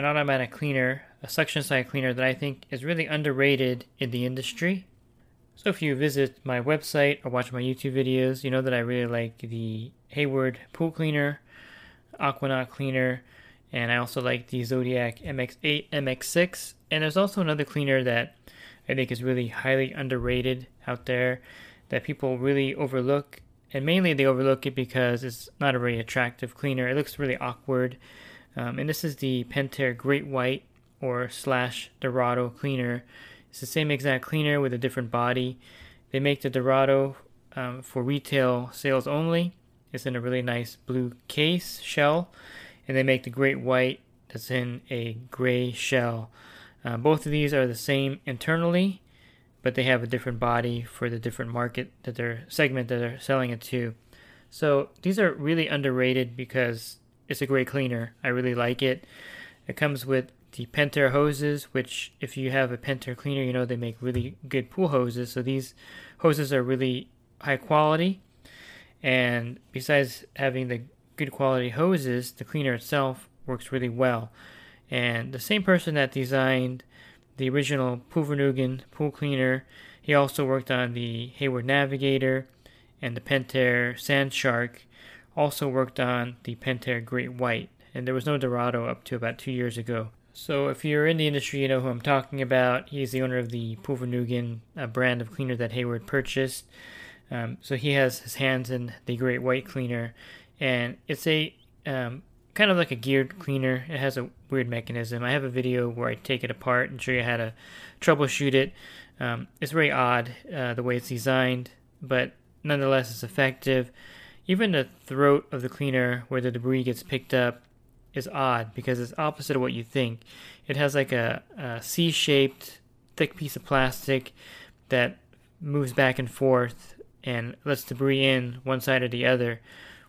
an automatic cleaner a suction side cleaner that I think is really underrated in the industry. So if you visit my website or watch my YouTube videos, you know that I really like the Hayward pool cleaner, Aquanaut cleaner, and I also like the Zodiac MX8, MX6. And there's also another cleaner that I think is really highly underrated out there that people really overlook. And mainly they overlook it because it's not a very attractive cleaner. It looks really awkward. Um, and this is the Pentair Great White or slash Dorado cleaner. It's the same exact cleaner with a different body. They make the Dorado um, for retail sales only. It's in a really nice blue case shell, and they make the Great White that's in a gray shell. Uh, both of these are the same internally, but they have a different body for the different market that they're segment that they're selling it to. So these are really underrated because it's a great cleaner. I really like it. It comes with the Pentair hoses, which if you have a Pentair cleaner, you know they make really good pool hoses. So these hoses are really high quality. And besides having the good quality hoses, the cleaner itself works really well. And the same person that designed the original Poolvergnuegen pool cleaner, he also worked on the Hayward Navigator and the Pentair Sand Shark, also worked on the Pentair Great White. And there was no Dorado up to about two years ago. So, if you're in the industry, you know who I'm talking about. He's the owner of the Poolvergnuegen uh, brand of cleaner that Hayward purchased. Um, so, he has his hands in the Great White cleaner, and it's a um, kind of like a geared cleaner. It has a weird mechanism. I have a video where I take it apart and show you how to troubleshoot it. Um, it's very odd uh, the way it's designed, but nonetheless, it's effective. Even the throat of the cleaner, where the debris gets picked up, is odd because it's opposite of what you think. It has like a a C-shaped thick piece of plastic that moves back and forth and lets debris in one side or the other,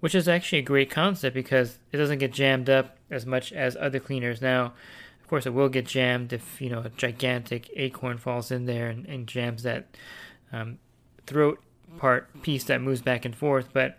which is actually a great concept because it doesn't get jammed up as much as other cleaners. Now, of course, it will get jammed if you know a gigantic acorn falls in there and, and jams that um, throat part piece that moves back and forth, but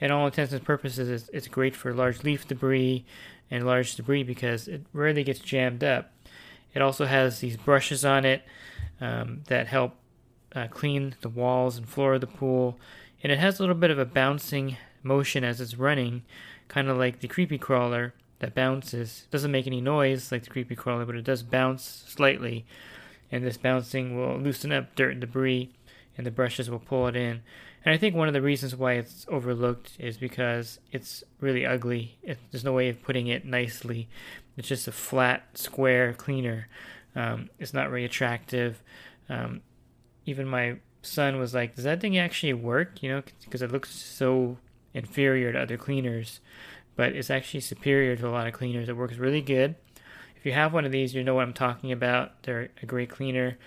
in all intents and purposes, it's, it's great for large leaf debris and large debris because it rarely gets jammed up. It also has these brushes on it um, that help uh, clean the walls and floor of the pool, and it has a little bit of a bouncing motion as it's running, kind of like the creepy crawler that bounces. Doesn't make any noise like the creepy crawler, but it does bounce slightly, and this bouncing will loosen up dirt and debris, and the brushes will pull it in. And I think one of the reasons why it's overlooked is because it's really ugly. It, there's no way of putting it nicely. It's just a flat, square cleaner. Um, it's not very attractive. Um, even my son was like, "Does that thing actually work?" You know, because it looks so inferior to other cleaners, but it's actually superior to a lot of cleaners. It works really good. If you have one of these, you know what I'm talking about. They're a great cleaner.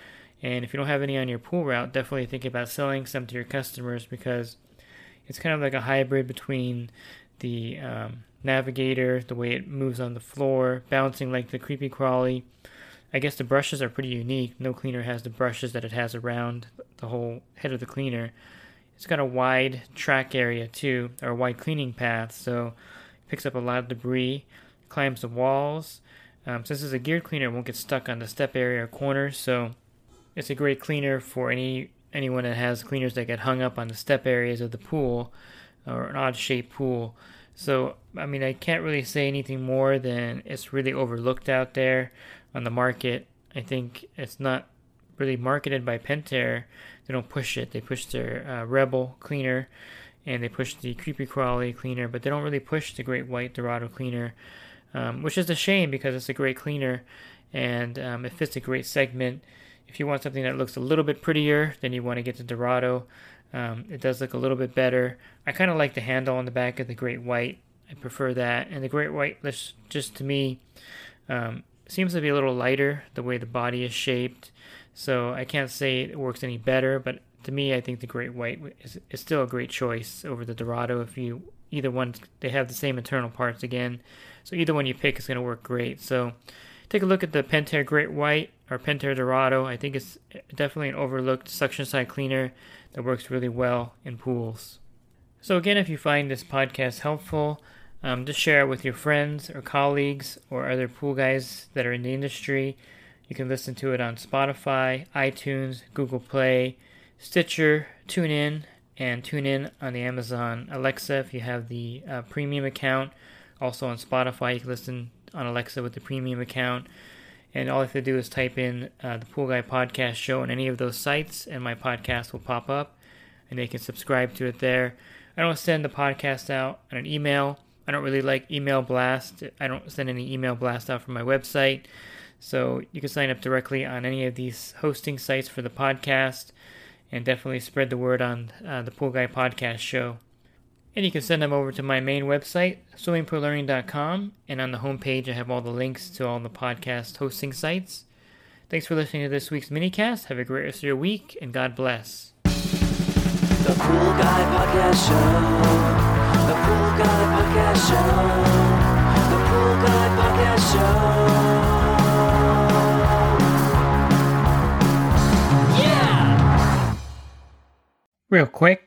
And if you don't have any on your pool route, definitely think about selling some to your customers because it's kind of like a hybrid between the um, navigator, the way it moves on the floor, bouncing like the Kreepy Krauly. I guess the brushes are pretty unique. No cleaner has the brushes that it has around the whole head of the cleaner. It's got a wide track area too, or a wide cleaning path, so it picks up a lot of debris, climbs the walls. Um, since it's a geared cleaner, it won't get stuck on the step area or corners, so it's a great cleaner for any anyone that has cleaners that get hung up on the step areas of the pool or an odd shaped pool. So, I mean, I can't really say anything more than it's really overlooked out there on the market. I think it's not really marketed by Pentair. They don't push it. They push their uh, Rebel cleaner and they push the Kreepy Krauly cleaner, but they don't really push the Great White Dorado cleaner, um, which is a shame because it's a great cleaner and um, it fits a great segment. If you want something that looks a little bit prettier, then you want to get the Dorado. Um, it does look a little bit better. I kind of like the handle on the back of the Great White. I prefer that. And the Great White, just to me, um, seems to be a little lighter the way the body is shaped. So I can't say it works any better, but to me, I think the Great White is, is still a great choice over the Dorado. If you either one, they have the same internal parts again, so either one you pick is going to work great. So take a look at the Pentair Great White or Pentair Dorado. I think it's definitely an overlooked suction side cleaner that works really well in pools. So again, if you find this podcast helpful, um, just share it with your friends or colleagues or other pool guys that are in the industry. You can listen to it on Spotify, iTunes, Google Play, Stitcher, TuneIn, and TuneIn on the Amazon Alexa if you have the uh, premium account. Also on Spotify, you can listen on Alexa with the premium account. And all I have to do is type in uh, the Pool Guy Podcast Show on any of those sites, and my podcast will pop up, and they can subscribe to it there. I don't send the podcast out on an email. I don't really like email blast. I don't send any email blast out from my website. So you can sign up directly on any of these hosting sites for the podcast and definitely spread the word on uh, the Pool Guy Podcast Show. And you can send them over to my main website, swimmingpoollearning.com, and on the homepage I have all the links to all the podcast hosting sites. Thanks for listening to this week's minicast. Have a great rest of your week, and God bless. The Pool Guy Podcast Show. The Pool Guy Podcast Show. The Pool Guy Podcast Show. Yeah! Real quick,